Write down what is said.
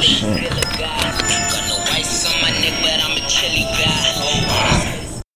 Oh, got